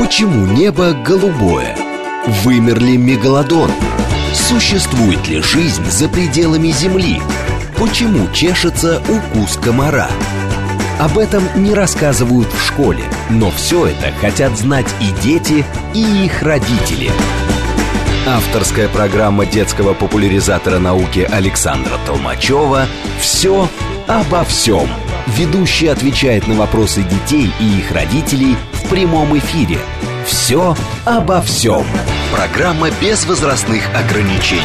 Почему небо голубое? Вымер ли мегалодон? Существует ли жизнь за пределами Земли? Почему чешется укус комара? Об этом не рассказывают в школе, но все это хотят знать и дети, и их родители. Авторская программа детского популяризатора науки Александра Толмачева «Все обо всем». Ведущий отвечает на вопросы детей и их родителей в прямом эфире. «Все обо всем». Программа без возрастных ограничений.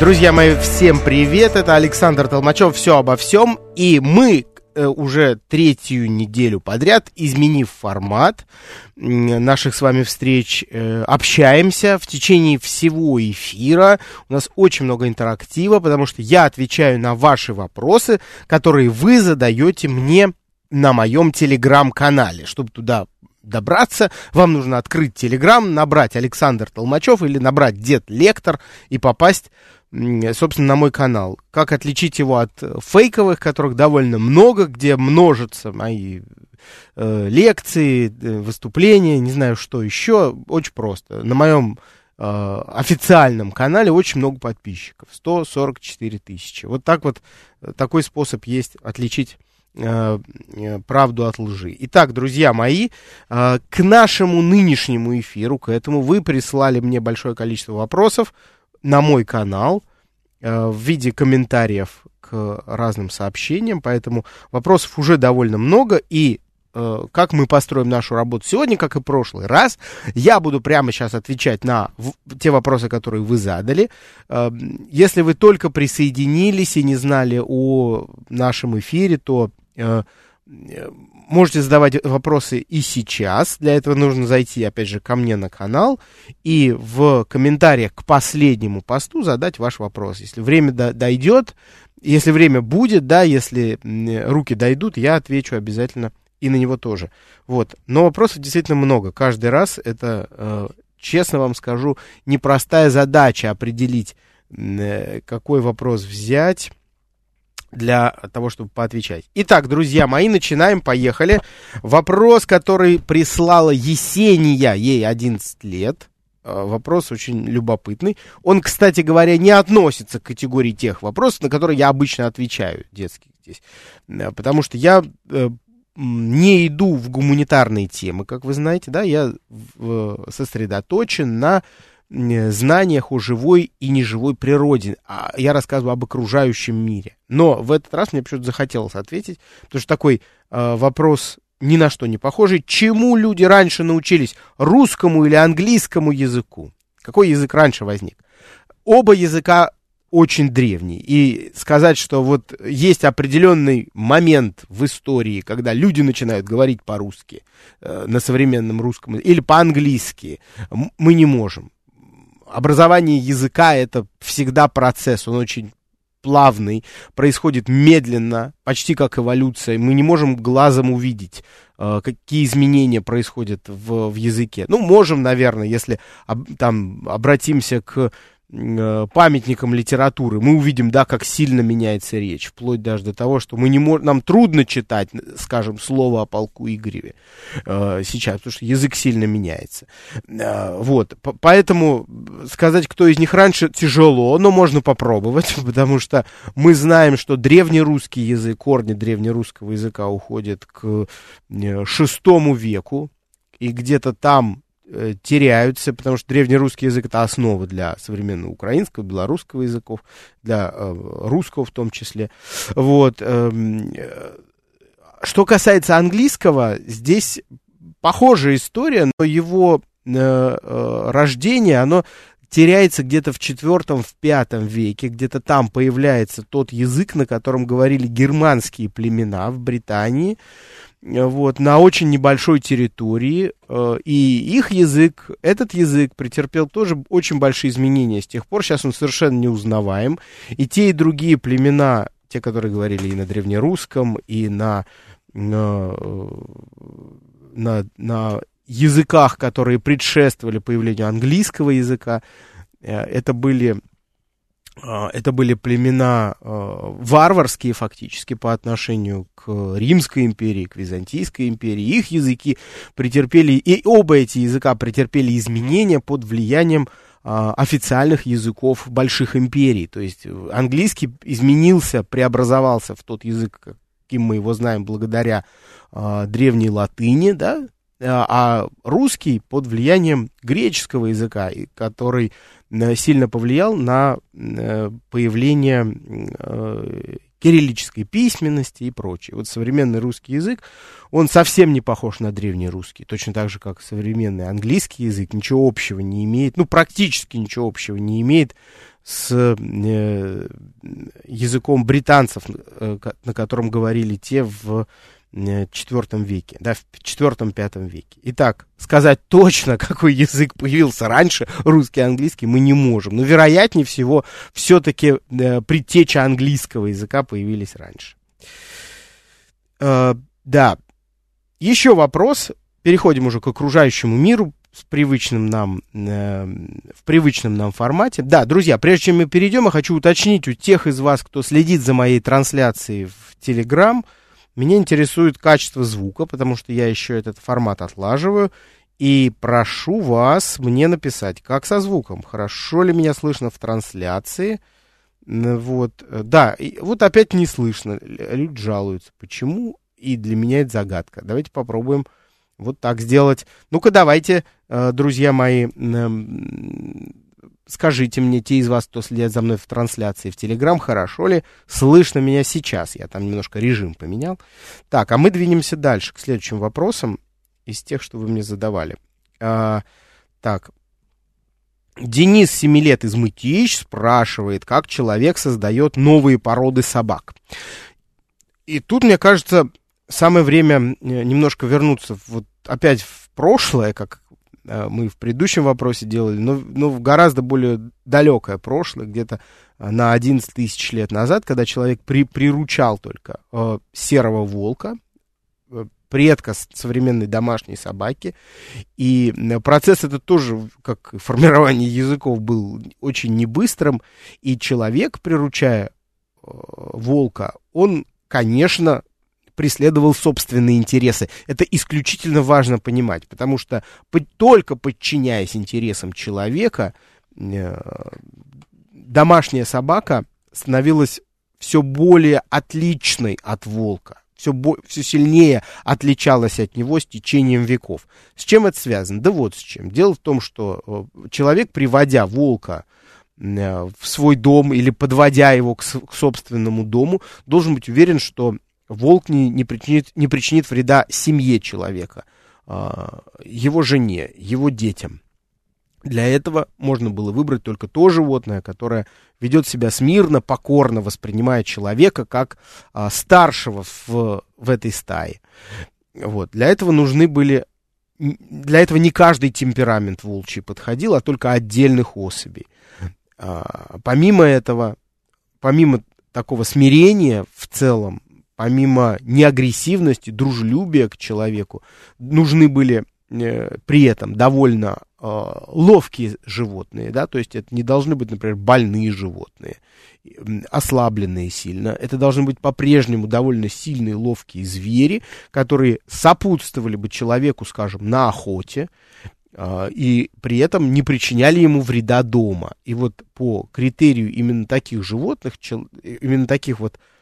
Друзья мои, всем привет! Это Александр Толмачев. Все обо всем. И мы уже третью неделю подряд, изменив формат наших с вами встреч, э, общаемся в течение всего эфира. У нас очень много интерактива, потому что я отвечаю на ваши вопросы, которые вы задаете мне на моем телеграм-канале. Чтобы туда добраться, вам нужно открыть Телеграм, набрать Александр Толмачев или набрать Дед Лектор и попасть, собственно, на мой канал. Как отличить его от фейковых, которых довольно много, где множатся мои э, лекции, э, выступления, не знаю что еще, очень просто. На моем э, официальном канале очень много подписчиков, 144 тысячи. Вот так вот, э, такой способ есть отличить Э, э, правду от лжи. Итак, друзья мои, э, к нашему нынешнему эфиру, к этому вы прислали мне большое количество вопросов на мой канал в виде комментариев к разным сообщениям, поэтому вопросов уже довольно много, и как мы построим нашу работу сегодня, как и прошлый раз. Я буду прямо сейчас отвечать на те вопросы, которые вы задали. Если вы только присоединились и не знали о нашем эфире, то Э, можете задавать вопросы и сейчас. Для этого нужно зайти, опять же, ко мне на канал и в комментариях к последнему посту задать ваш вопрос. Если время дойдет, если время будет, да, если руки дойдут, я отвечу обязательно и на него тоже. Вот. Но вопросов действительно много. Каждый раз это, э, честно вам скажу, непростая задача определить, э, какой вопрос взять для того, чтобы поотвечать. Итак, друзья мои, начинаем, поехали. Вопрос, который прислала Есения, ей 11 лет. Э, вопрос очень любопытный. Он, кстати говоря, не относится к категории тех вопросов, на которые я обычно отвечаю, детских здесь. Э, потому что я э, не иду в гуманитарные темы, как вы знаете, да, я сосредоточен на знаниях о живой и неживой природе. А я рассказываю об окружающем мире. Но в этот раз мне почему-то захотелось ответить, потому что такой э, вопрос ни на что не похожий. Чему люди раньше научились? Русскому или английскому языку? Какой язык раньше возник? Оба языка очень древний. И сказать, что вот есть определенный момент в истории, когда люди начинают говорить по-русски, э, на современном русском, или по-английски, мы не можем образование языка это всегда процесс, он очень плавный, происходит медленно, почти как эволюция. Мы не можем глазом увидеть, э, какие изменения происходят в, в языке. Ну, можем, наверное, если там обратимся к памятником литературы, мы увидим, да, как сильно меняется речь, вплоть даже до того, что мы не можем, нам трудно читать, скажем, слово о полку Игореве э, сейчас, потому что язык сильно меняется. Э, вот, поэтому сказать, кто из них раньше, тяжело, но можно попробовать, потому что мы знаем, что древнерусский язык, корни древнерусского языка уходят к э, шестому веку, и где-то там Э, теряются, потому что древнерусский язык это основа для современного украинского, белорусского языков, для э, русского в том числе. Вот. Э, что касается английского, здесь похожая история, но его э, э, рождение, оно теряется где-то в четвертом, в пятом веке, где-то там появляется тот язык, на котором говорили германские племена в Британии, вот, на очень небольшой территории, э, и их язык, этот язык претерпел тоже очень большие изменения с тех пор, сейчас он совершенно неузнаваем, и те и другие племена, те, которые говорили и на древнерусском, и на, на, на, на языках, которые предшествовали появлению английского языка, э, это были это были племена а, варварские фактически по отношению к Римской империи, к Византийской империи. Их языки претерпели, и оба эти языка претерпели изменения под влиянием а, официальных языков больших империй. То есть английский изменился, преобразовался в тот язык, каким мы его знаем благодаря древней латыни, да, а русский под влиянием греческого языка, который Э, сильно повлиял на э, появление э, кириллической письменности и прочее. Вот современный русский язык, он совсем не похож на древний русский, точно так же, как современный английский язык, ничего общего не имеет, ну, практически ничего общего не имеет с э, языком британцев, э, на котором говорили те в IV веке, да, в IV-V веке. Итак, сказать точно, какой язык появился раньше, русский, английский, мы не можем. Но, вероятнее всего, все-таки э, предтеча английского языка появились раньше. Э, да. Еще вопрос. Переходим уже к окружающему миру с привычным нам, э, в привычном нам формате. Да, друзья, прежде чем мы перейдем, я хочу уточнить у тех из вас, кто следит за моей трансляцией в Телеграм, меня интересует качество звука, потому что я еще этот формат отлаживаю. И прошу вас мне написать, как со звуком, хорошо ли меня слышно в трансляции. Вот, да, и вот опять не слышно, люди жалуются. Почему? И для меня это загадка. Давайте попробуем вот так сделать. Ну-ка, давайте, э, друзья мои, скажите мне, те из вас, кто следят за мной в трансляции в Телеграм, хорошо ли слышно меня сейчас? Я там немножко режим поменял. Так, а мы двинемся дальше к следующим вопросам из тех, что вы мне задавали. А, так, Денис, 7 лет из Мытищ, спрашивает, как человек создает новые породы собак. И тут, мне кажется, самое время э, немножко вернуться вот опять в прошлое, как мы в предыдущем вопросе делали, но, но в гораздо более далекое прошлое, где-то э, на 11 тысяч лет назад, когда человек при, приручал только э, серого волка, э, предка современной домашней собаки. И процесс этот тоже, как формирование языков, был очень небыстрым. И человек, приручая э, волка, он, конечно, преследовал собственные интересы. Это исключительно важно понимать, потому что только подчиняясь интересам человека, э, домашняя собака становилась все более отличной от волка, все, все сильнее отличалась от него с течением веков. С чем это связано? Да вот с чем. Дело в том, что э, человек, приводя волка э, в свой дом или подводя его к, к собственному дому, должен быть уверен, что волк не, не, причинит, не причинит вреда семье человека, а, его жене, его детям. Для этого можно было выбрать только то животное, которое ведет себя смирно, покорно, воспринимая человека как а, старшего в, в этой стае. Вот. Для этого нужны были... Для этого не каждый темперамент волчий подходил, а только отдельных особей. А, помимо этого, помимо такого смирения в целом, помимо неагрессивности, дружелюбия к человеку, нужны были э, при этом довольно э, ловкие животные, да, то есть это не должны быть, например, больные животные, ослабленные сильно, это должны быть по-прежнему довольно сильные, ловкие звери, которые сопутствовали бы человеку, скажем, на охоте, э, и при этом не причиняли ему вреда дома. И вот по критерию именно таких животных, именно таких вот Э,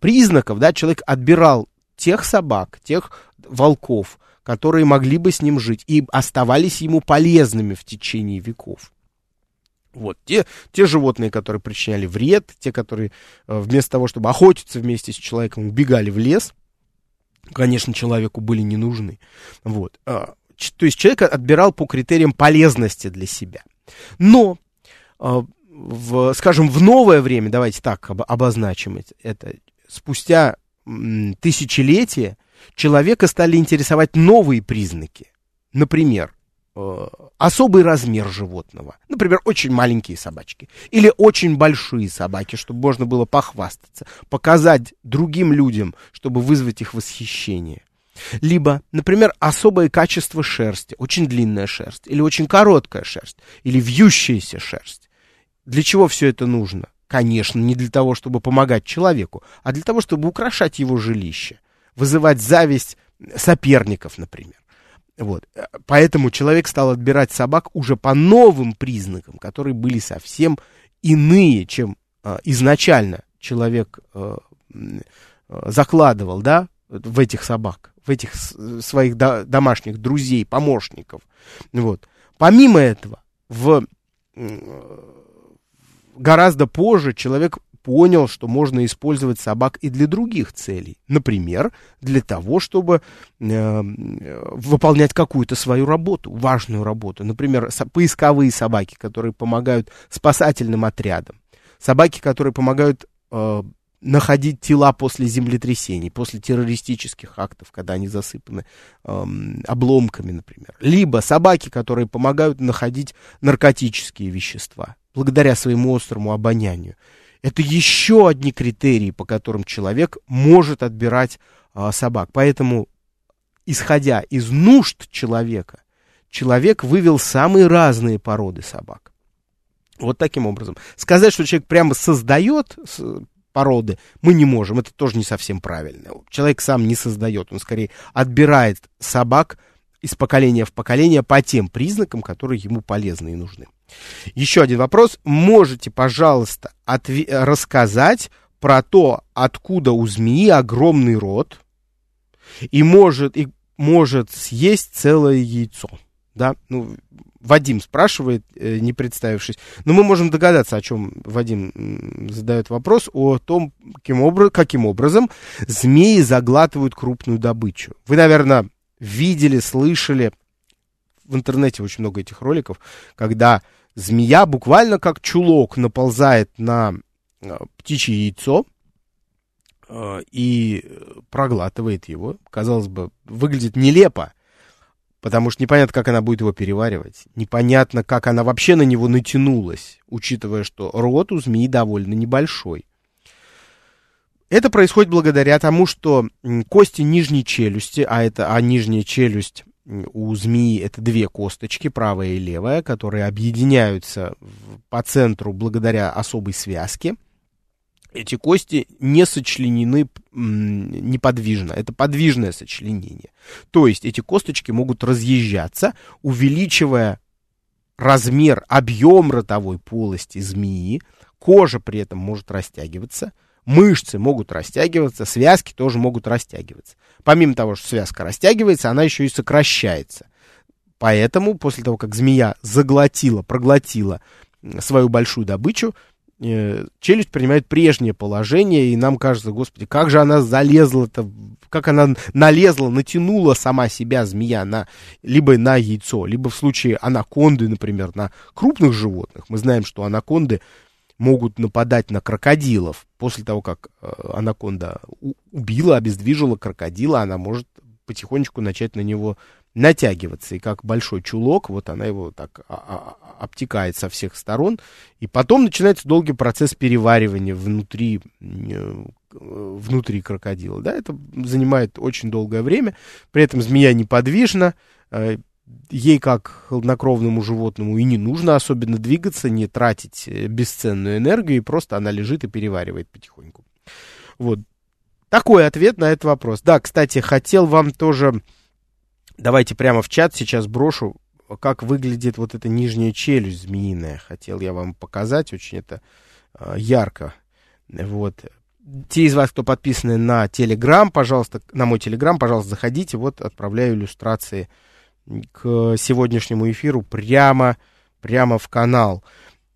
признаков, да, человек отбирал тех собак, тех волков, которые могли бы с ним жить и оставались ему полезными в течение веков. Вот, те, те животные, которые причиняли вред, те, которые э, вместо того, чтобы охотиться вместе с человеком, убегали в лес, конечно, человеку были не нужны. Вот. Э, то есть человек отбирал по критериям полезности для себя. Но в, скажем, в новое время, давайте так обозначим это, спустя тысячелетия человека стали интересовать новые признаки. Например, э, особый размер животного. Например, очень маленькие собачки. Или очень большие собаки, чтобы можно было похвастаться. Показать другим людям, чтобы вызвать их восхищение. Либо, например, особое качество шерсти. Очень длинная шерсть. Или очень короткая шерсть. Или вьющаяся шерсть Для чего все это нужно? Конечно, не для того, чтобы помогать человеку, а для того, чтобы украшать его жилище, вызывать зависть соперников, например. Вот. Поэтому человек стал отбирать собак уже по новым признакам, которые были совсем иные, чем э, изначально человек э, закладывал, да, в этих собак, в этих своих до, домашних друзей, помощников. Вот. Помимо этого, в гораздо позже человек понял, что можно использовать собак и для других целей. Например, для того, чтобы э, выполнять какую-то свою работу, важную работу. Например, со- поисковые собаки, которые помогают спасательным отрядам. Собаки, которые помогают э, находить тела после землетрясений, после террористических актов, когда они засыпаны э, обломками, например. Либо собаки, которые помогают находить наркотические вещества благодаря своему острому обонянию. Это еще одни критерии, по которым человек может отбирать а, собак. Поэтому, исходя из нужд человека, человек вывел самые разные породы собак. Вот таким образом. Сказать, что человек прямо создает породы, мы не можем. Это тоже не совсем правильно. Человек сам не создает, он скорее отбирает собак из поколения в поколение по тем признакам, которые ему полезны и нужны. Еще один вопрос. Можете, пожалуйста, отве- рассказать про то, откуда у змеи огромный рот и может, и может съесть целое яйцо? Да, ну, Вадим спрашивает, э, не представившись. Но мы можем догадаться, о чем Вадим задает вопрос, о том, каким, образ, каким образом змеи заглатывают крупную добычу. Вы, наверное, видели, слышали, в интернете очень много этих роликов, когда змея буквально как чулок наползает на э, птичье яйцо э, и проглатывает его. Казалось бы, выглядит нелепо, потому что непонятно, как она будет его переваривать. Непонятно, как она вообще на него натянулась, учитывая, что рот у змеи довольно небольшой. Это происходит благодаря тому, что кости нижней челюсти, а это а нижняя челюсть у змеи это две косточки, правая и левая, которые объединяются по центру благодаря особой связке. Эти кости не сочленены неподвижно, это подвижное сочленение. То есть эти косточки могут разъезжаться, увеличивая размер, объем ротовой полости змеи, кожа при этом может растягиваться – мышцы могут растягиваться, связки тоже могут растягиваться. Помимо того, что связка растягивается, она еще и сокращается. Поэтому после того, как змея заглотила, проглотила свою большую добычу, э, челюсть принимает прежнее положение, и нам кажется, господи, как же она залезла-то, как она налезла, натянула сама себя, змея, на, либо на яйцо, либо в случае анаконды, например, на крупных животных. Мы знаем, что анаконды могут нападать на крокодилов. После того, как э, анаконда убила, обездвижила крокодила, она может потихонечку начать на него натягиваться. И как большой чулок, вот она его так а, а, а, обтекает со всех сторон. И потом начинается долгий процесс переваривания внутри, э, внутри крокодила. Да, это занимает очень долгое время. При этом змея неподвижна. Ей, как хладнокровному животному, и не нужно особенно двигаться, не тратить э, бесценную энергию, и просто она лежит и переваривает потихоньку. Вот. Такой ответ на этот вопрос. Да, кстати, хотел вам тоже... Давайте прямо в чат сейчас брошу, как выглядит вот эта нижняя челюсть змеиная. Хотел я вам показать, очень это э, ярко. Вот. Те из вас, кто подписаны на Телеграм, пожалуйста, на мой Телеграм, пожалуйста, заходите. Вот отправляю иллюстрации к сегодняшнему эфиру прямо, прямо в канал.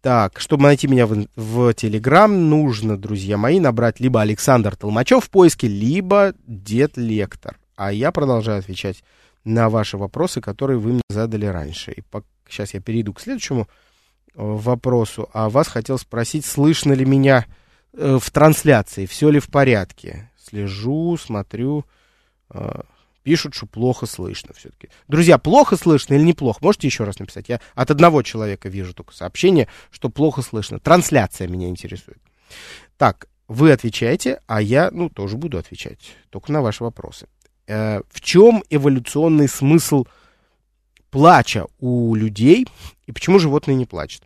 Так, чтобы найти меня в, в Телеграм, нужно, друзья мои, набрать либо Александр Толмачев в поиске, либо Дед Лектор. А я продолжаю отвечать на ваши вопросы, которые вы мне задали раньше. И по... сейчас я перейду к следующему э, вопросу. А вас хотел спросить, слышно ли меня э, в трансляции, все ли в порядке? Слежу, смотрю. Пишут, что плохо слышно все-таки. Друзья, плохо слышно или неплохо? Можете еще раз написать? Я от одного человека вижу только сообщение, что плохо слышно. Трансляция меня интересует. Так, вы отвечаете, а я, ну, тоже буду отвечать, только на ваши вопросы. Э, в чем эволюционный смысл плача у людей и почему животные не плачут?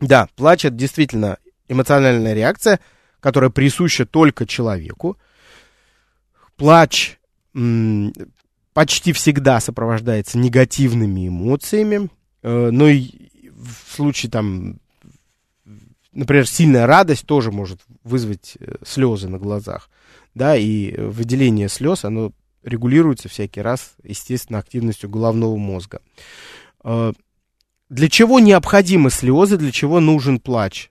Да, плач это действительно эмоциональная реакция, которая присуща только человеку. Плач почти всегда сопровождается негативными эмоциями, э, но и в случае там, например, сильная радость тоже может вызвать э, слезы на глазах, да, и выделение слез, оно регулируется всякий раз, естественно, активностью головного мозга. Э, для чего необходимы слезы, для чего нужен плач?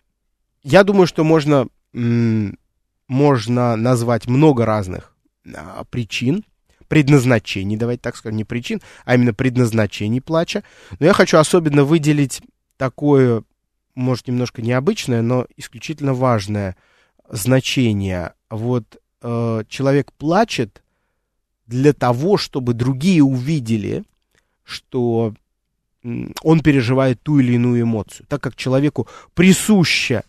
Я думаю, что можно, можно назвать много разных а, причин, предназначений, давайте так скажем, не причин, а именно предназначений плача. Но я хочу особенно выделить такое, может, немножко необычное, но исключительно важное значение. Вот э, человек плачет для того, чтобы другие увидели, что он переживает ту или иную эмоцию. Так как человеку присуща,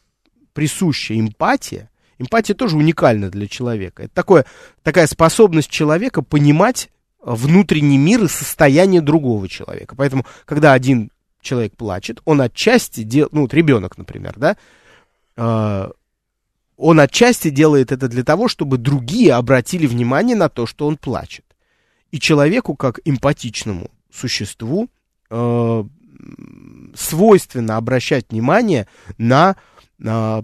присуща эмпатия, эмпатия тоже уникальна для человека. Это такое, такая способность человека понимать внутренний мир и состояние другого человека. Поэтому, когда один человек плачет, он отчасти делает, ну, вот ребенок, например, да, э, он отчасти делает это для того, чтобы другие обратили внимание на то, что он плачет. И человеку, как эмпатичному существу, э, свойственно обращать внимание на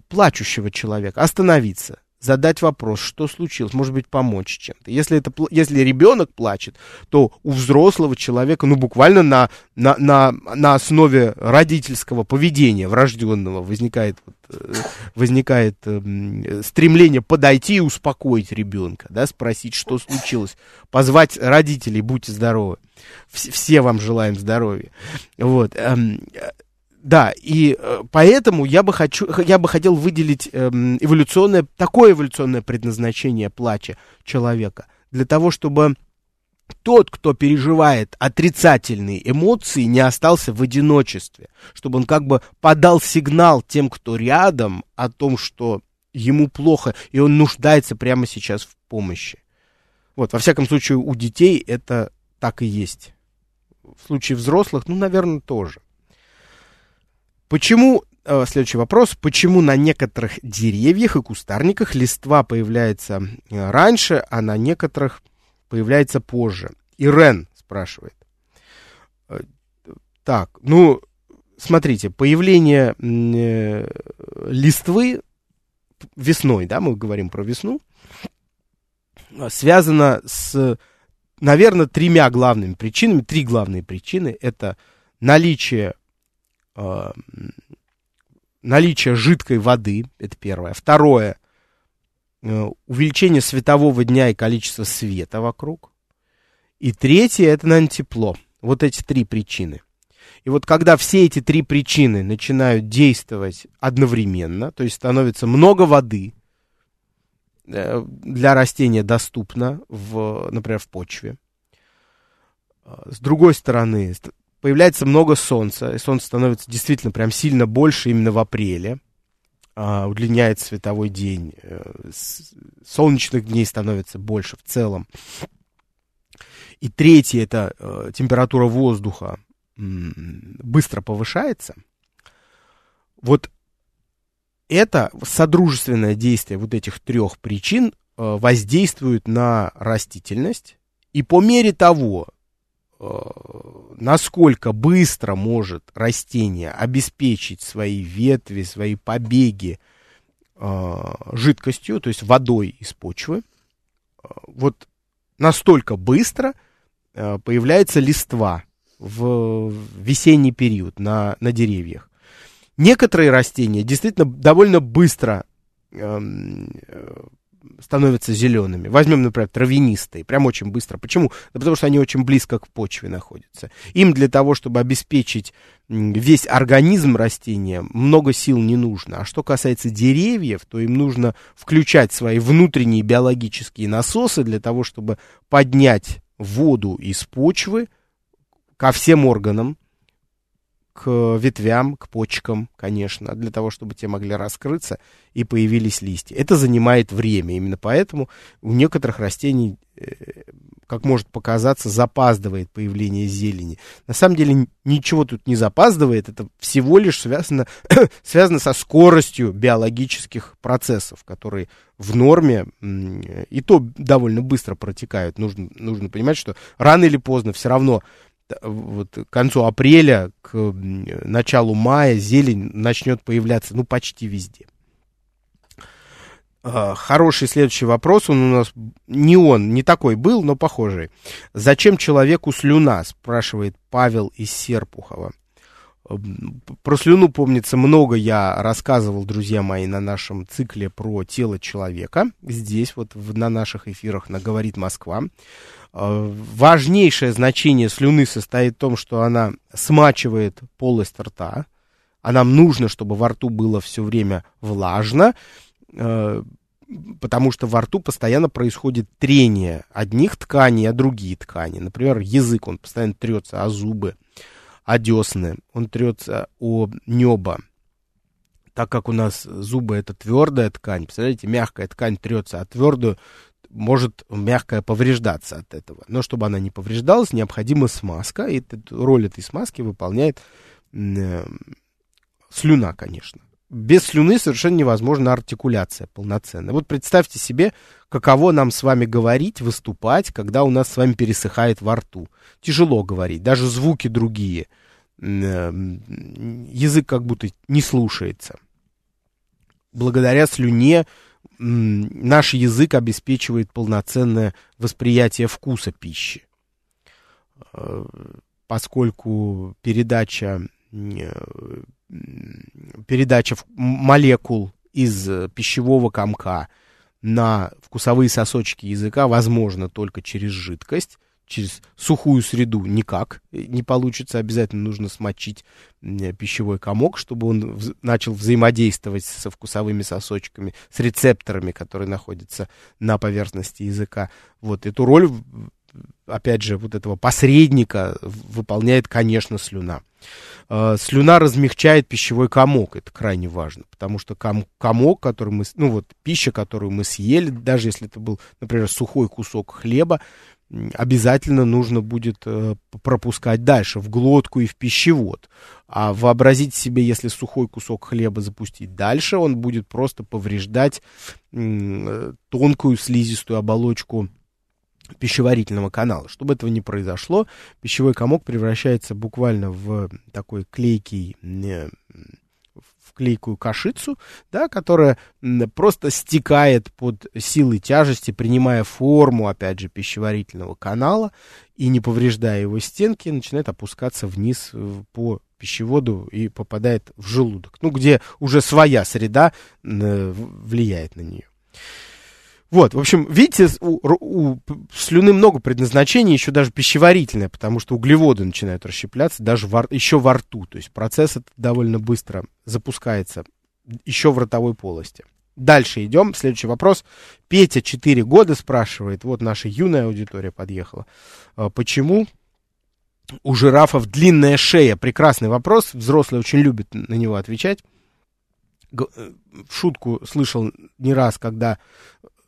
плачущего человека, остановиться, задать вопрос, что случилось, может быть, помочь чем-то. Если, это, если ребенок плачет, то у взрослого человека, ну, буквально на, на, на, на основе родительского поведения врожденного возникает, э, возникает э, стремление подойти и успокоить ребенка, да, спросить, что случилось, позвать родителей, будьте здоровы. Все вам желаем здоровья. Вот. Эм, да, и э, поэтому я бы, хочу, я бы хотел выделить э, эволюционное, такое эволюционное предназначение плача человека. Для того, чтобы тот, кто переживает отрицательные эмоции, не остался в одиночестве. Чтобы он как бы подал сигнал тем, кто рядом, о том, что ему плохо, и он нуждается прямо сейчас в помощи. Вот, во всяком случае, у детей это так и есть. В случае взрослых, ну, наверное, тоже. Почему, э, следующий вопрос, почему на некоторых деревьях и кустарниках листва появляется э, раньше, а на некоторых появляется позже? Ирен спрашивает. Э, так, ну, смотрите, появление листвы весной, да, мы говорим про весну, связано с, наверное, тремя главными причинами. Три главные причины. Это наличие э, наличие жидкой воды, это первое. Второе, э, увеличение светового дня и количество света вокруг. И третье, это, наверное, тепло. Вот эти три причины. И вот когда все эти три причины начинают действовать одновременно, то есть становится много воды, э, для растения доступно, в, например, в почве. Э, с другой стороны, появляется много солнца, и солнце становится действительно прям сильно больше именно в апреле. А, удлиняется световой день, э, солнечных дней становится больше в целом. И третье, это э, температура воздуха быстро повышается. Вот это содружественное действие вот этих трех причин э, воздействует на растительность. И по мере того, насколько быстро может растение обеспечить свои ветви, свои побеги э, жидкостью, то есть водой из почвы, э, вот настолько быстро появляется листва в весенний период на, на деревьях. Некоторые растения действительно довольно быстро эм, становятся зелеными. Возьмем, например, травянистые, прям очень быстро. Почему? Да потому что они очень близко к почве находятся. Им для того, чтобы обеспечить весь организм растения, много сил не нужно. А что касается деревьев, то им нужно включать свои внутренние биологические насосы для того, чтобы поднять воду из почвы ко всем органам, к ветвям, к почкам, конечно, для того, чтобы те могли раскрыться и появились листья. Это занимает время. Именно поэтому у некоторых растений, э, как может показаться, запаздывает появление зелени. На самом деле ничего тут не запаздывает, это всего лишь связано, связано со скоростью биологических процессов, которые в норме и то довольно быстро протекают. Нужно, нужно понимать, что рано или поздно все равно вот к концу апреля, к началу мая зелень начнет появляться, ну, почти везде. А, хороший следующий вопрос, он у нас не он, не такой был, но похожий. Зачем человеку слюна, спрашивает Павел из Серпухова. Про слюну, помнится, много я рассказывал, друзья мои, на нашем цикле про тело человека. Здесь вот в, на наших эфирах на «Говорит Москва». А, важнейшее значение слюны состоит в том, что она смачивает полость рта, а нам нужно, чтобы во рту было все время влажно, а, потому что во рту постоянно происходит трение одних тканей, а другие ткани. Например, язык, он постоянно трется о зубы, о десны, он трется о небо. Так как у нас зубы это твердая ткань, представляете, мягкая ткань трется о твердую, может мягкая повреждаться от этого. Но чтобы она не повреждалась, необходима смазка, и роль этой смазки выполняет э, слюна, конечно. Без слюны совершенно невозможна артикуляция полноценная. Вот представьте себе, каково нам с вами говорить, выступать, когда у нас с вами пересыхает во рту. Тяжело говорить, даже звуки другие. Э, язык как будто не слушается. Благодаря слюне наш язык обеспечивает полноценное восприятие вкуса пищи. Э, поскольку передача, э, передача молекул из пищевого комка на вкусовые сосочки языка возможна только через жидкость, через сухую среду никак не получится. Обязательно нужно смочить пищевой комок, чтобы он начал взаимодействовать со вкусовыми сосочками, с рецепторами, которые находятся на поверхности языка. Вот эту роль, опять же, вот этого посредника выполняет, конечно, слюна. А, слюна размягчает пищевой комок, это крайне важно, потому что ком комок, который мы, ну вот пища, которую мы съели, даже если это был, например, сухой кусок хлеба, обязательно нужно будет э, пропускать дальше, в глотку и в пищевод. А вообразите себе, если сухой кусок хлеба запустить дальше, он будет просто повреждать э, тонкую слизистую оболочку пищеварительного канала. Чтобы этого не произошло, пищевой комок превращается буквально в такой клейкий клейкую кашицу, да, которая просто стекает под силой тяжести, принимая форму, опять же, пищеварительного канала и не повреждая его стенки, начинает опускаться вниз э, по пищеводу и попадает в желудок, ну, где уже своя среда э, влияет на нее. Вот, в общем, видите, у, у слюны много предназначений, еще даже пищеварительное, потому что углеводы начинают расщепляться даже во, еще во рту. То есть процесс этот довольно быстро запускается еще в ротовой полости. Дальше идем. Следующий вопрос. Петя, 4 года, спрашивает. Вот наша юная аудитория подъехала. А почему у жирафов длинная шея? Прекрасный вопрос. Взрослые очень любят на него отвечать. Э, шутку слышал не раз, когда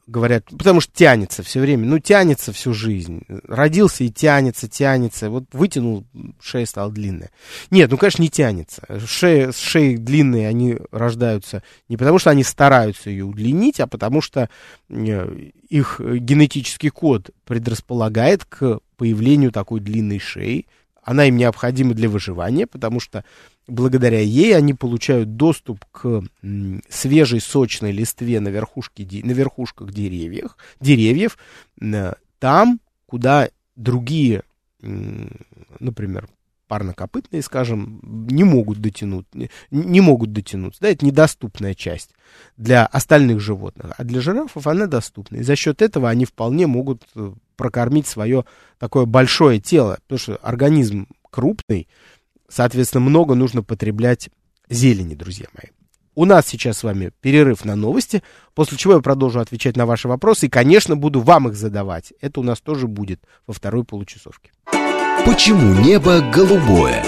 говорят, потому что тянется все время, ну, тянется всю жизнь. Родился и тянется, тянется. Вот вытянул, шея стала длинная. Нет, ну, конечно, не тянется. Шея, шеи длинные, они рождаются не потому, что они стараются ее удлинить, а потому что э, их генетический код предрасполагает к появлению такой длинной шеи. Она им необходима для выживания, потому что благодаря ей они получают доступ к свежей сочной листве на, верхушке, на верхушках деревьев, деревьев, там, куда другие, например, парнокопытные, скажем, не могут дотянуть, не могут дотянуться. Да, это недоступная часть для остальных животных, а для жирафов она доступна. И за счет этого они вполне могут э, прокормить свое такое большое тело, потому что организм крупный, Соответственно, много нужно потреблять зелени, друзья мои. У нас сейчас с вами перерыв на новости, после чего я продолжу отвечать на ваши вопросы и, конечно, буду вам их задавать. Это у нас тоже будет во второй получасовке. Почему небо голубое?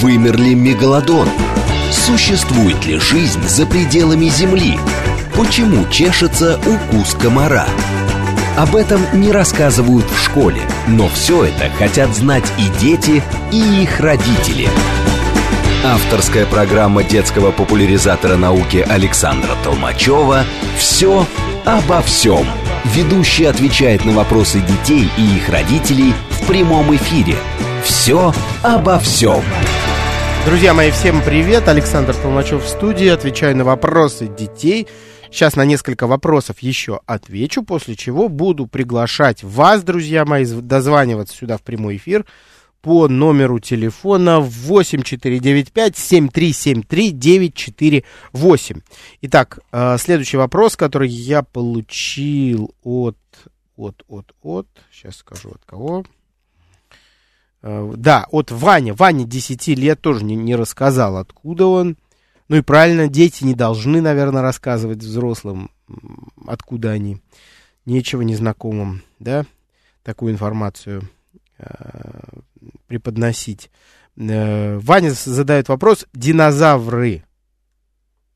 Вымер ли мегалодон? Существует ли жизнь за пределами Земли? Почему чешется укус комара? Об этом не рассказывают в школе, но все это хотят знать и дети, и их родители. Авторская программа детского популяризатора науки Александра Толмачева «Все обо всем». Ведущий отвечает на вопросы детей и их родителей в прямом эфире. «Все обо всем». Друзья мои, всем привет! Александр Толмачев в студии. Отвечаю на вопросы детей – Сейчас на несколько вопросов еще отвечу, после чего буду приглашать вас, друзья мои, дозваниваться сюда в прямой эфир по номеру телефона 8495-7373-948. Итак, э, следующий вопрос, который я получил от, от, от, от, сейчас скажу от кого. Э, да, от Вани. Ваня 10 лет тоже не, не рассказал, откуда он. Ну и правильно, дети не должны, наверное, рассказывать взрослым, откуда они. Нечего незнакомым, да, такую информацию э, преподносить. Э, Ваня задает вопрос, динозавры.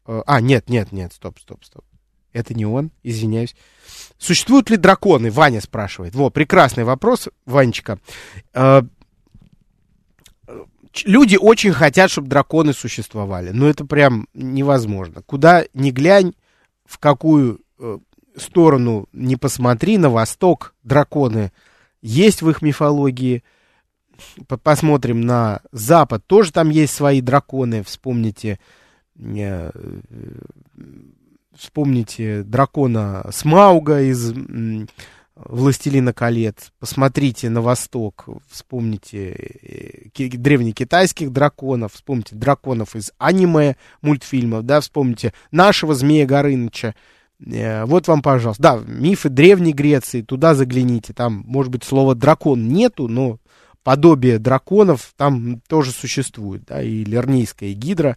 Э, а, нет, нет, нет, стоп, стоп, стоп. Это не он, извиняюсь. Существуют ли драконы? Ваня спрашивает. Во, прекрасный вопрос, Ванечка. Э, люди очень хотят, чтобы драконы существовали. Но это прям невозможно. Куда ни глянь, в какую э, сторону не посмотри, на восток драконы есть в их мифологии. Посмотрим на запад, тоже там есть свои драконы. Вспомните, э, вспомните дракона Смауга из Властелина колец, посмотрите на восток, вспомните э, древнекитайских драконов, вспомните драконов из аниме мультфильмов, да, вспомните нашего Змея Горыныча. Э, вот вам, пожалуйста. Да, мифы Древней Греции, туда загляните. Там, может быть, слова дракон нету, но подобие драконов там тоже существует, да, и лернейская гидра,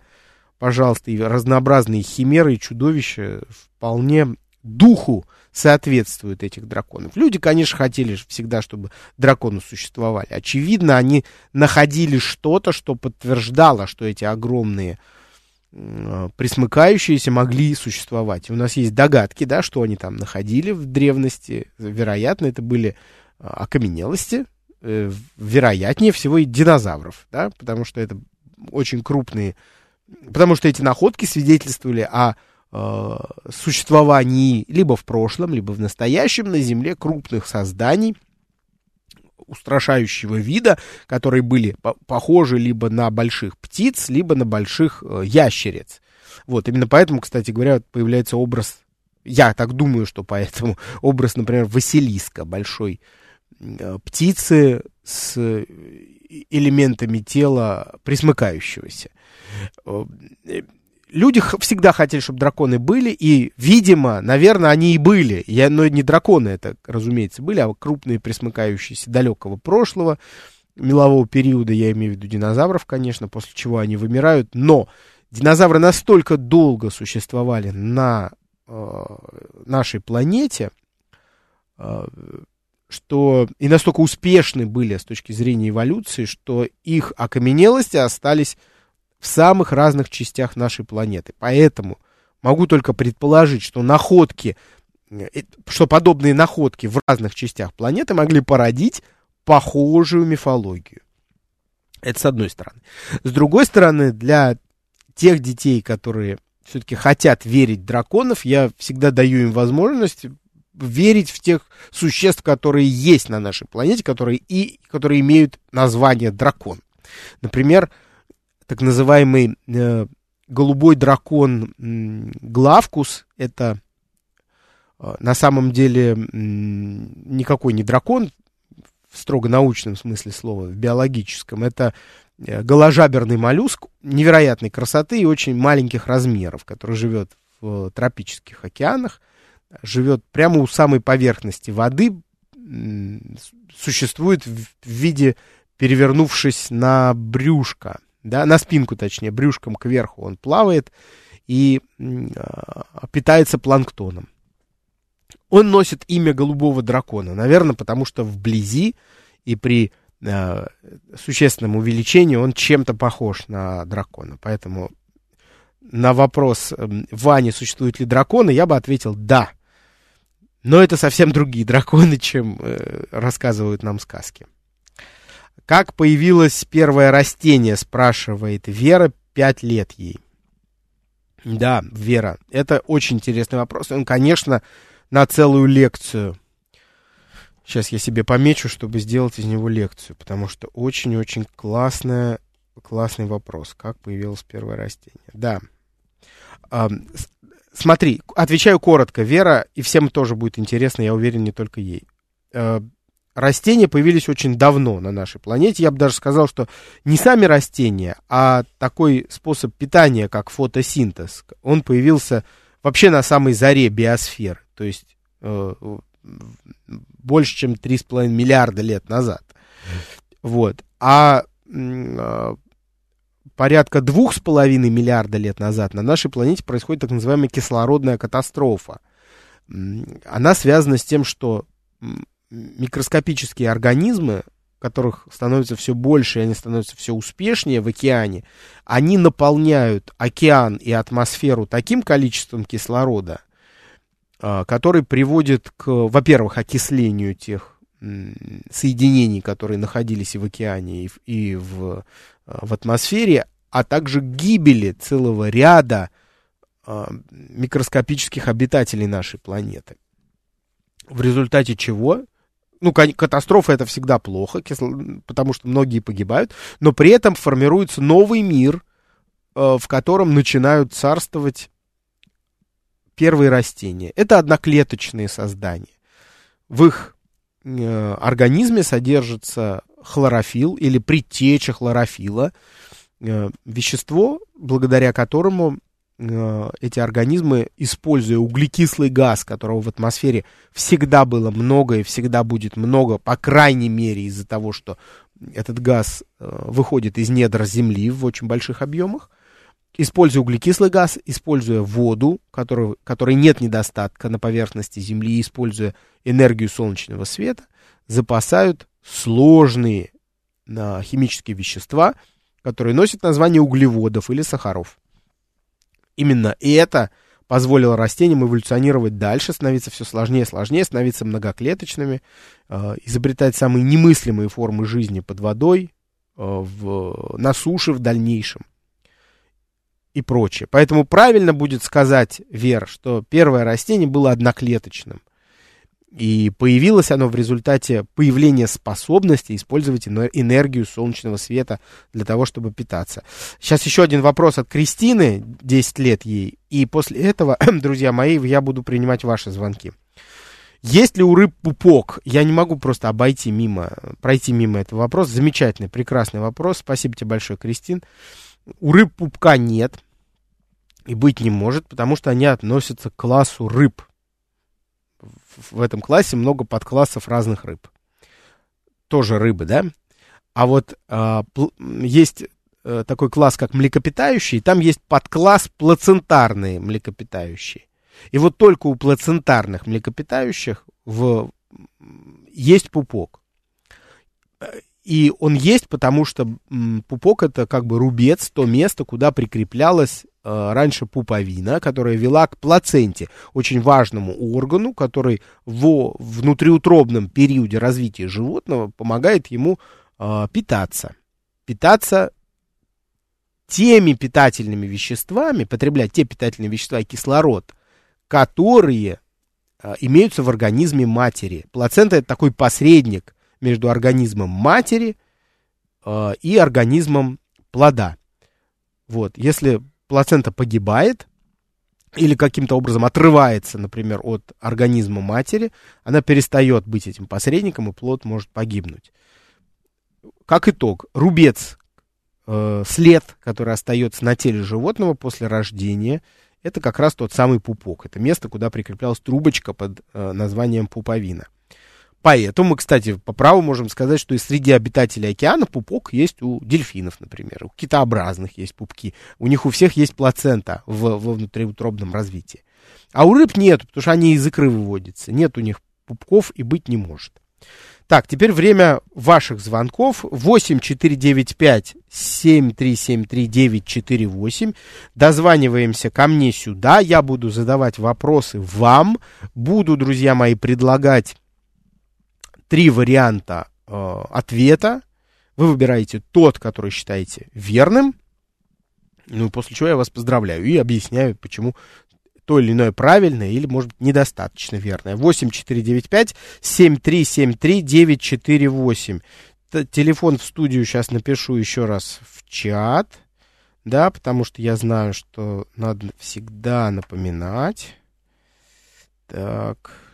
пожалуйста, и разнообразные химеры и чудовища вполне духу соответствуют этих драконов. Люди, конечно, хотели всегда, чтобы драконы существовали. Очевидно, они находили что-то, что подтверждало, что эти огромные э, присмыкающиеся могли существовать. У нас есть догадки, да, что они там находили в древности. Вероятно, это были э, окаменелости, э, вероятнее всего и динозавров, да, потому что это очень крупные, потому что эти находки свидетельствовали о существовании либо в прошлом, либо в настоящем на Земле крупных созданий устрашающего вида, которые были по похожи либо на больших птиц, либо на больших э, ящериц. Вот, именно поэтому, кстати говоря, появляется образ, я так думаю, что поэтому образ, например, Василиска, большой э, птицы с элементами тела присмыкающегося. Люди всегда хотели, чтобы драконы были, и, видимо, наверное, они и были. Я, но не драконы это, разумеется, были, а крупные присмыкающиеся далекого прошлого, мелового периода, я имею в виду динозавров, конечно, после чего они вымирают, но динозавры настолько долго существовали на э, нашей планете, э, что и настолько успешны были с точки зрения эволюции, что их окаменелости остались в самых разных частях нашей планеты. Поэтому могу только предположить, что находки, э, что подобные находки в разных частях планеты могли породить похожую мифологию. Это с одной стороны. С другой стороны, для тех детей, которые все-таки хотят верить драконов, я всегда даю им возможность верить в тех существ, которые есть на нашей планете, которые, и, которые имеют название дракон. Например, так называемый э, голубой дракон э, Главкус, это э, на самом деле э, никакой не дракон в строго научном смысле слова, в биологическом, это э, голожаберный моллюск невероятной красоты и очень маленьких размеров, который живет в тропических океанах, живет прямо у самой поверхности воды, существует в виде перевернувшись на брюшко да, на спинку точнее, брюшком кверху он плавает и э, питается планктоном. Он носит имя голубого дракона, наверное, потому что вблизи и при э, существенном увеличении он чем-то похож на дракона. Поэтому на вопрос э, Вани, существуют ли драконы, я бы ответил «да». Но это совсем другие драконы, чем э, рассказывают нам сказки. Как появилось первое растение, спрашивает Вера, пять лет ей. Да, Вера, это очень интересный вопрос. Он, конечно, на целую лекцию. Сейчас я себе помечу, чтобы сделать из него лекцию, потому что очень-очень классная, классный вопрос. Как появилось первое растение? Да. А, смотри, отвечаю коротко. Вера, и всем тоже будет интересно, я уверен, не только ей. Растения появились очень давно на нашей планете. Я бы даже сказал, что не сами растения, а такой способ питания, как фотосинтез, он появился вообще на самой заре биосферы, то есть э, больше, чем 3,5 миллиарда лет назад. Вот. А э, порядка 2,5 миллиарда лет назад на нашей планете происходит так называемая кислородная катастрофа. Она связана с тем, что микроскопические организмы, которых становится все больше, и они становятся все успешнее в океане, они наполняют океан и атмосферу таким количеством кислорода, а, который приводит к, во-первых, окислению тех соединений, которые находились и в океане, и в, и в, а, в атмосфере, а также гибели целого ряда а, микроскопических обитателей нашей планеты. В результате чего ну, катастрофа это всегда плохо, потому что многие погибают, но при этом формируется новый мир, э, в котором начинают царствовать первые растения. Это одноклеточные создания. В их э, организме содержится хлорофилл или предтеча хлорофила, э, вещество, благодаря которому эти организмы, используя углекислый газ, которого в атмосфере всегда было много и всегда будет много, по крайней мере из-за того, что этот газ э, выходит из недр Земли в очень больших объемах, используя углекислый газ, используя воду, которой, которой нет недостатка на поверхности Земли, используя энергию солнечного света, запасают сложные а, химические вещества, которые носят название углеводов или сахаров. Именно это позволило растениям эволюционировать дальше, становиться все сложнее и сложнее, становиться многоклеточными, э, изобретать самые немыслимые формы жизни под водой, э, в, на суше в дальнейшем и прочее. Поэтому правильно будет сказать, Вер, что первое растение было одноклеточным. И появилось оно в результате появления способности использовать энергию солнечного света для того, чтобы питаться. Сейчас еще один вопрос от Кристины, 10 лет ей. И после этого, друзья мои, я буду принимать ваши звонки. Есть ли у рыб пупок? Я не могу просто обойти мимо, пройти мимо этого вопроса. Замечательный, прекрасный вопрос. Спасибо тебе большое, Кристин. У рыб пупка нет и быть не может, потому что они относятся к классу рыб в этом классе много подклассов разных рыб. Тоже рыбы, да? А вот а, есть а, такой класс, как млекопитающие, там есть подкласс плацентарные млекопитающие. И вот только у плацентарных млекопитающих в, есть пупок. И он есть, потому что пупок это как бы рубец, то место, куда прикреплялась Э, раньше пуповина, которая вела к плаценте, очень важному органу, который во внутриутробном периоде развития животного помогает ему э, питаться. Питаться теми питательными веществами, потреблять те питательные вещества и кислород, которые э, имеются в организме матери. Плацента это такой посредник между организмом матери э, и организмом плода. Вот, если плацента погибает или каким-то образом отрывается, например, от организма матери, она перестает быть этим посредником, и плод может погибнуть. Как итог, рубец, э, след, который остается на теле животного после рождения, это как раз тот самый пупок. Это место, куда прикреплялась трубочка под э, названием пуповина. Поэтому мы, кстати, по праву можем сказать, что и среди обитателей океана пупок есть у дельфинов, например, у китообразных есть пупки. У них у всех есть плацента в, во внутриутробном развитии. А у рыб нет, потому что они из икры выводятся. Нет у них пупков и быть не может. Так, теперь время ваших звонков. 8495-7373-948. Дозваниваемся ко мне сюда. Я буду задавать вопросы вам. Буду, друзья мои, предлагать три варианта э, ответа. Вы выбираете тот, который считаете верным. Ну, после чего я вас поздравляю и объясняю, почему то или иное правильное или, может быть, недостаточно верное. 8495-7373-948. Телефон в студию сейчас напишу еще раз в чат, да, потому что я знаю, что надо всегда напоминать. Так,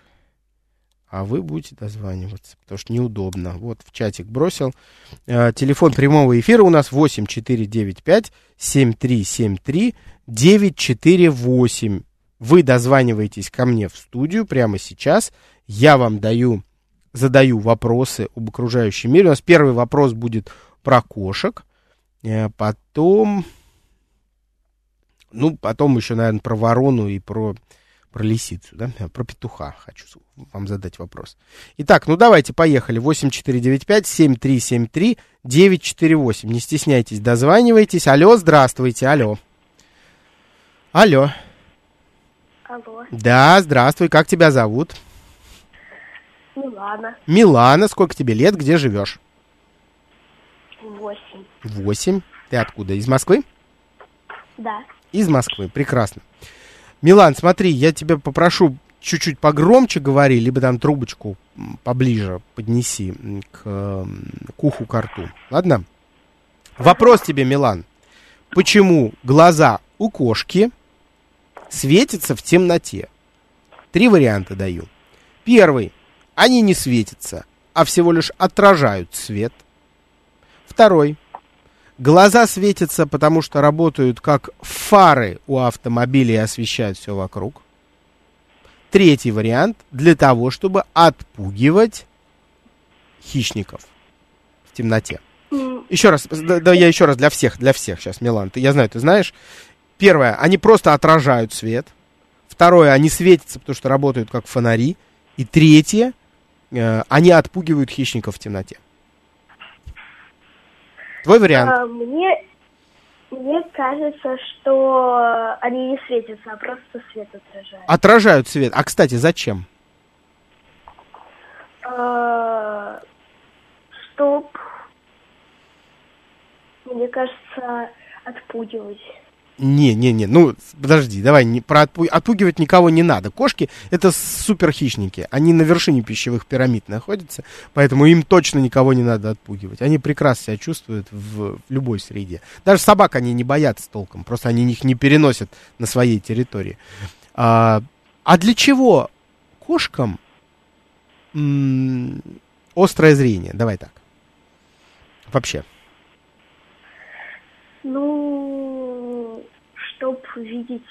а вы будете дозваниваться, потому что неудобно. Вот в чатик бросил. Э, телефон прямого эфира у нас 8495 7373 948 вы дозваниваетесь ко мне в студию прямо сейчас, я вам даю, задаю вопросы об окружающем мире. У нас первый вопрос будет про кошек, э, потом, ну, потом еще, наверное, про ворону и про, про лисицу, да, про петуха хочу вам задать вопрос. Итак, ну давайте, поехали. 8495-7373-948. Не стесняйтесь, дозванивайтесь. Алло, здравствуйте, алло. Алло. Алло. Да, здравствуй, как тебя зовут? Милана. Милана, сколько тебе лет, где живешь? Восемь. Восемь. Ты откуда? Из Москвы? Да. Из Москвы, прекрасно. Милан, смотри, я тебя попрошу чуть-чуть погромче говори, либо там трубочку поближе поднеси к, к уху, к рту. Ладно? Вопрос тебе, Милан. Почему глаза у кошки светится в темноте. Три варианта даю. Первый. Они не светятся, а всего лишь отражают свет. Второй. Глаза светятся, потому что работают как фары у автомобиля и освещают все вокруг. Третий вариант. Для того, чтобы отпугивать хищников в темноте. Еще раз, да, да я еще раз для всех, для всех сейчас, Милан. Ты, я знаю, ты знаешь. Первое, они просто отражают свет. Второе, они светятся, потому что работают как фонари. И третье, э, они отпугивают хищников в темноте. Твой вариант. А, мне, мне кажется, что они не светятся, а просто свет отражают. Отражают свет. А, кстати, зачем? А, чтоб, мне кажется, отпугивать. Не, не, не, ну подожди, давай, не, про отпу... отпугивать никого не надо. Кошки это супер хищники, они на вершине пищевых пирамид находятся, поэтому им точно никого не надо отпугивать. Они прекрасно себя чувствуют в, в любой среде. Даже собак они не боятся толком, просто они их не переносят на своей территории. А, а для чего кошкам м- острое зрение? Давай так. Вообще. Ну, видеть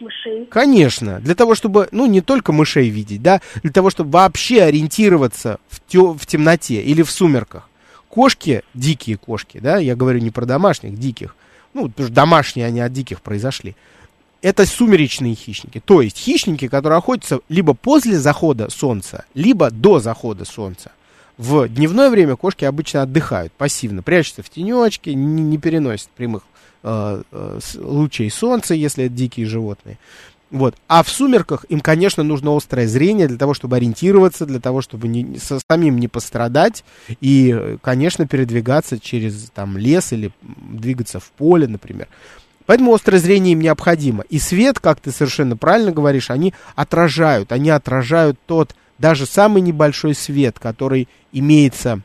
мышей. Конечно, для того, чтобы, ну, не только мышей видеть, да, для того, чтобы вообще ориентироваться в, тё, в темноте или в сумерках. Кошки, дикие кошки, да, я говорю не про домашних, диких, ну, потому что домашние они от диких произошли. Это сумеречные хищники, то есть хищники, которые охотятся либо после захода солнца, либо до захода солнца. В дневное время кошки обычно отдыхают пассивно, прячутся в тенечке, не, не переносят прямых лучей солнца, если это дикие животные. Вот. А в сумерках им, конечно, нужно острое зрение для того, чтобы ориентироваться, для того, чтобы не, со, самим не пострадать и, конечно, передвигаться через там, лес или двигаться в поле, например. Поэтому острое зрение им необходимо. И свет, как ты совершенно правильно говоришь, они отражают. Они отражают тот даже самый небольшой свет, который имеется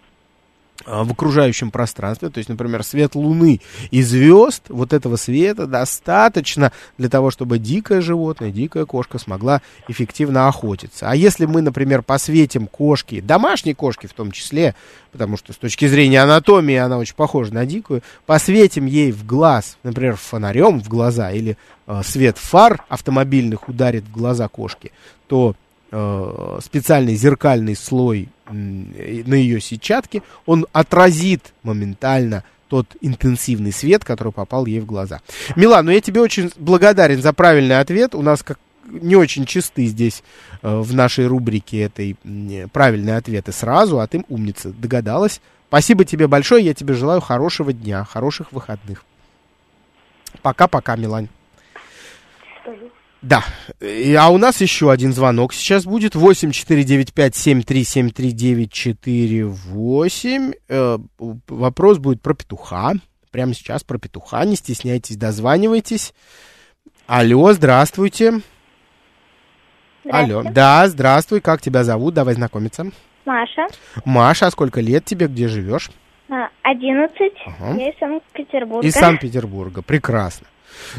в окружающем пространстве, то есть, например, свет Луны и звезд, вот этого света достаточно для того, чтобы дикое животное, дикая кошка смогла эффективно охотиться. А если мы, например, посветим кошки, домашней кошки в том числе, потому что с точки зрения анатомии она очень похожа на дикую, посветим ей в глаз, например, фонарем в глаза или э, свет фар автомобильных ударит в глаза кошки, то специальный зеркальный слой на ее сетчатке, он отразит моментально тот интенсивный свет, который попал ей в глаза. Милан, ну я тебе очень благодарен за правильный ответ. У нас как не очень чисты здесь э, в нашей рубрике этой м, правильные ответы сразу, а ты умница, догадалась. Спасибо тебе большое, я тебе желаю хорошего дня, хороших выходных. Пока-пока, Милань. Да, И- а у нас еще один звонок сейчас будет. 8495-7373-948. Э, вопрос будет про петуха. Прямо сейчас про петуха. Не стесняйтесь, дозванивайтесь. Алло, здравствуйте. Алло, да, здравствуй, как тебя зовут? Давай знакомиться. Маша, Маша, а сколько лет тебе, где живешь? а, 11, Ага. я из Санкт-Петербурга. Из Санкт-Петербурга. Прекрасно.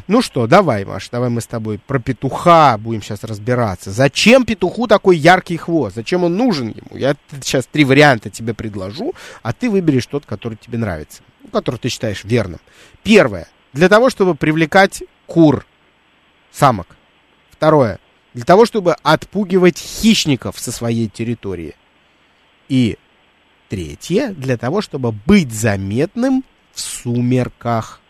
Ну что, давай, Маш, давай мы с тобой про петуха будем сейчас разбираться. Зачем петуху такой яркий хвост? Зачем он нужен ему? Я сейчас три варианта тебе предложу, а ты выберешь тот, который тебе нравится, ну, который ты считаешь верным. Первое. Для того, чтобы привлекать кур, самок. Второе. Для того, чтобы отпугивать хищников со своей территории. И третье. Для того, чтобы быть заметным в сумерках.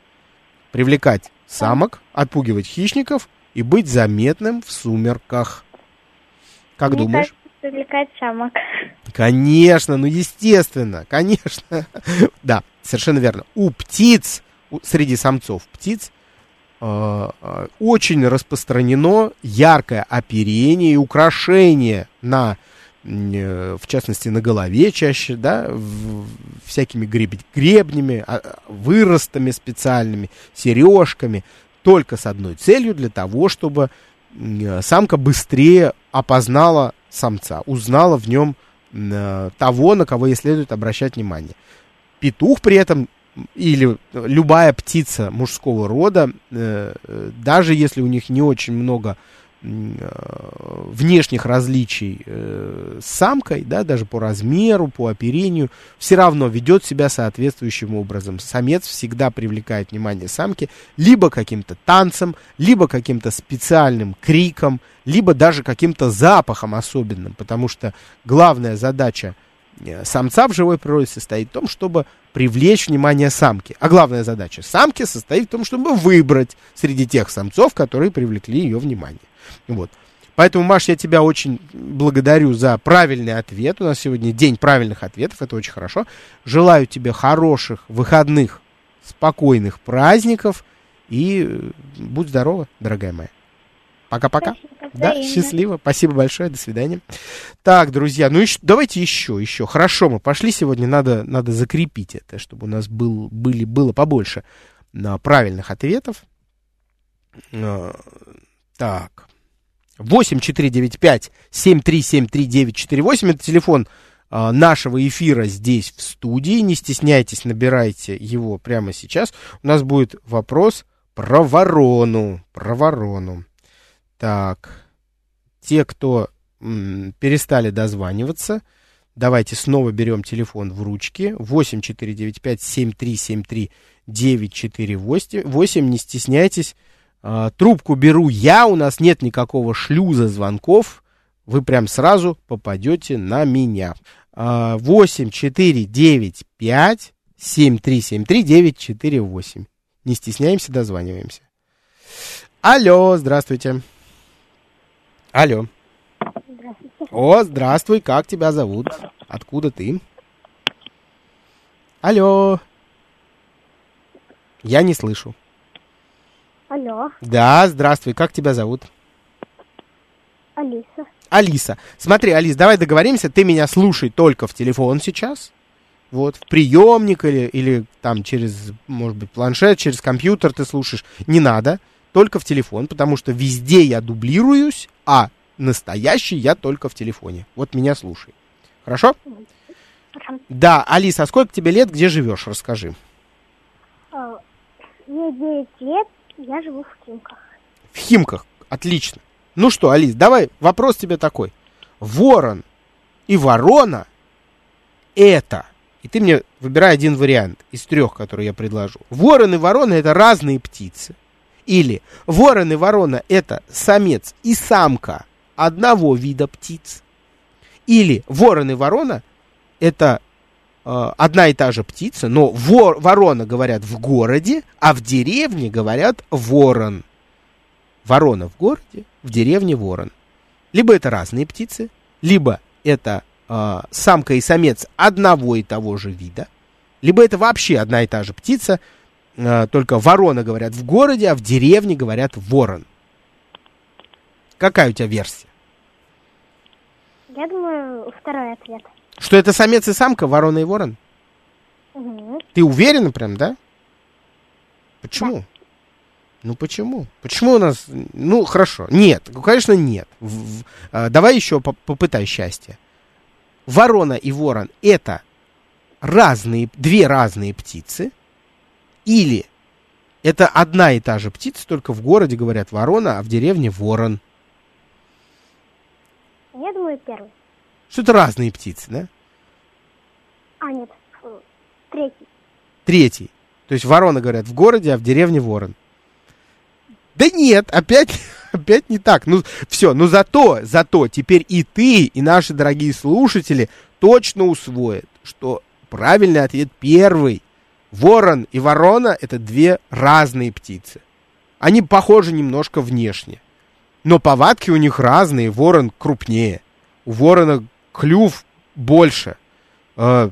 Привлекать самок, отпугивать хищников и быть заметным в сумерках. Как Мне думаешь? кажется, привлекать самок. Конечно, ну естественно, конечно. Да, совершенно верно. У птиц, среди самцов птиц, э, э, очень распространено яркое оперение и украшение на, в частности, на голове чаще, да, всякими греб- гребнями, а, выростами специальными, сережками, только с одной целью, для того, чтобы э, самка быстрее опознала самца, узнала в нем э, того, на кого ей следует обращать внимание. Петух при этом или любая птица мужского рода, э, даже если у них не очень много внешних различий э, с самкой, да, даже по размеру, по оперению, все равно ведет себя соответствующим образом. Самец всегда привлекает внимание самки либо каким-то танцем, либо каким-то специальным криком, либо даже каким-то запахом особенным, потому что главная задача э, самца в живой природе состоит в том, чтобы привлечь внимание самки. А главная задача самки состоит в том, чтобы выбрать среди тех самцов, которые привлекли ее внимание. Вот. Поэтому, Маш, я тебя очень благодарю за правильный ответ. У нас сегодня день правильных ответов, это очень хорошо. Желаю тебе хороших выходных, спокойных праздников и э, будь здорова, дорогая моя. Пока-пока. Да, взаимно. счастливо. Спасибо большое. До свидания. Так, друзья, ну еще, давайте еще, еще. Хорошо, мы пошли сегодня. Надо, надо закрепить это, чтобы у нас был, были, было побольше а, правильных ответов. А, так. 8495-7373-948. Это телефон а, нашего эфира здесь в студии. Не стесняйтесь, набирайте его прямо сейчас. У нас будет вопрос про ворону. Про ворону. Так. Те, кто м, перестали дозваниваться, давайте снова берем телефон в ручки. 8495-7373-948. Не стесняйтесь. А, трубку беру я, у нас нет никакого шлюза звонков. Вы прям сразу попадете на меня. А, 8495 7373 948. Не стесняемся, дозваниваемся. Алло, здравствуйте. Алло. О, здравствуй, как тебя зовут? Откуда ты? Алло. Я не слышу. Алло, Да, здравствуй, как тебя зовут? Алиса. Алиса. Смотри, Алис, давай договоримся, ты меня слушай только в телефон сейчас. Вот, в приемник или, или там через, может быть, планшет, через компьютер ты слушаешь. Не надо, только в телефон, потому что везде я дублируюсь, а настоящий я только в телефоне. Вот меня слушай. Хорошо? Хорошо. Да, Алиса, а сколько тебе лет, где живешь, расскажи. А, Мне 9 лет, я живу в Химках. В Химках. Отлично. Ну что, Алис, давай вопрос тебе такой. Ворон и ворона это. И ты мне выбирай один вариант из трех, которые я предложу. Ворон и ворона это разные птицы. Или ворон и ворона это самец и самка одного вида птиц. Или ворон и ворона это одна и та же птица, но вор, ворона говорят в городе, а в деревне говорят ворон. ворона в городе, в деревне ворон. Либо это разные птицы, либо это э, самка и самец одного и того же вида, либо это вообще одна и та же птица, э, только ворона говорят в городе, а в деревне говорят ворон. Какая у тебя версия? Я думаю, второй ответ. Что это самец и самка, ворона и ворон? Угу. Ты уверена прям, да? Почему? Ну почему? Почему у нас... Ну, хорошо. Нет, ну, конечно, нет. В- в- а, давай еще по- попытай счастье. Ворона и ворон — это разные, две разные птицы, или это одна и та же птица, только в городе говорят ворона, а в деревне ворон. Я думаю, первый. Что это разные птицы, да? А, нет, фу, третий. Третий. То есть ворона говорят в городе, а в деревне ворон. Да нет, опять, опять не так. Ну, все, но зато, зато теперь и ты, и наши дорогие слушатели точно усвоят, что правильный ответ первый. Ворон и ворона — это две разные птицы. Они похожи немножко внешне. Но повадки у них разные. Ворон крупнее. У ворона клюв больше. Э,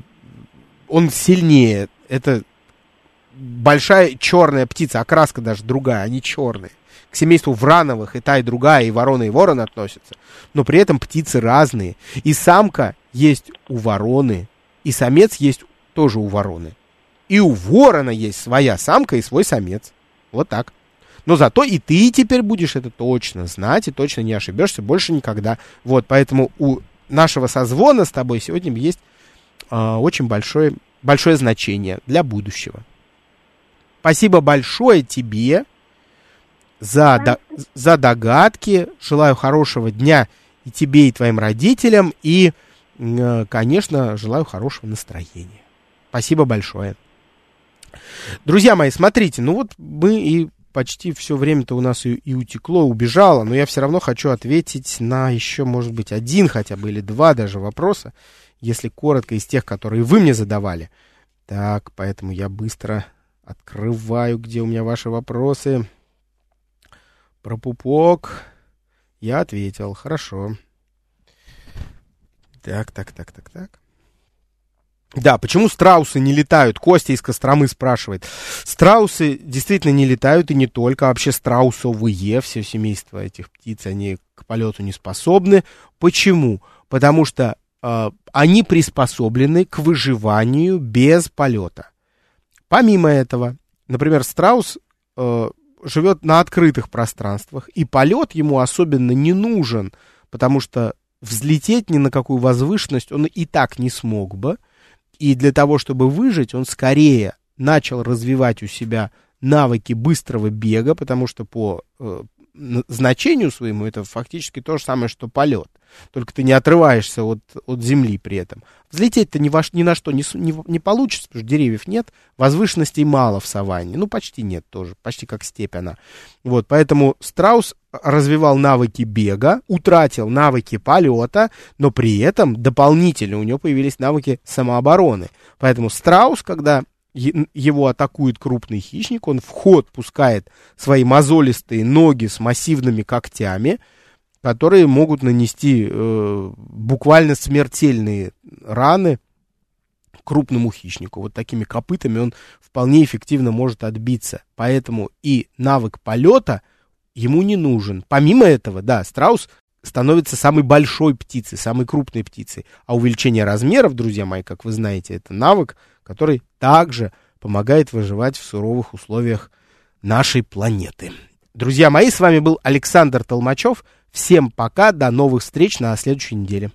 он сильнее. Это большая черная птица, окраска даже другая, они черные. К семейству врановых и та, и другая, и ворона, и ворон относятся. Но при этом птицы разные. И самка есть у вороны, и самец есть тоже у вороны. И у ворона есть своя самка и свой самец. Вот так. Но зато и ты теперь будешь это точно знать и точно не ошибешься больше никогда. Вот, поэтому у нашего созвона с тобой сегодня есть а, очень большое, большое значение для будущего. Спасибо большое тебе за, до- за догадки. Желаю хорошего дня и тебе, и твоим родителям. И, э, конечно, желаю хорошего настроения. Спасибо большое. Друзья мои, смотрите, ну вот мы и почти все время-то у нас и, и утекло, убежало, но я все равно хочу ответить на еще, может быть, один хотя бы или два даже вопроса, если коротко из тех, которые вы мне задавали. Так, поэтому я быстро открываю, где у меня ваши вопросы. Про пупок я ответил, хорошо. Так, так, так, так, так. Да, почему страусы не летают? Костя из Костромы спрашивает. Страусы действительно не летают, и не только. Вообще страусовые, все семейство этих птиц, они к полету не способны. Почему? Потому что э, они приспособлены к выживанию без полета. Помимо этого, например, страус э, живет на открытых пространствах, и полет ему особенно не нужен, потому что взлететь ни на какую возвышенность он и так не смог бы. И для того, чтобы выжить, он скорее начал развивать у себя навыки быстрого бега, потому что по э, значению своему это фактически то же самое, что полет. Только ты не отрываешься от, от земли при этом. Взлететь-то ни, ни на что не, не, не получится, потому что деревьев нет, возвышенностей мало в саванне. Ну, почти нет тоже, почти как степь она. Вот, поэтому страус развивал навыки бега, утратил навыки полета, но при этом дополнительно у него появились навыки самообороны. Поэтому страус, когда его атакует крупный хищник, он в ход пускает свои мозолистые ноги с массивными когтями, которые могут нанести э, буквально смертельные раны крупному хищнику. Вот такими копытами он вполне эффективно может отбиться. Поэтому и навык полета ему не нужен. Помимо этого, да, страус становится самой большой птицей, самой крупной птицей. А увеличение размеров, друзья мои, как вы знаете, это навык, который также помогает выживать в суровых условиях нашей планеты. Друзья мои, с вами был Александр Толмачев. Всем пока, до новых встреч на следующей неделе.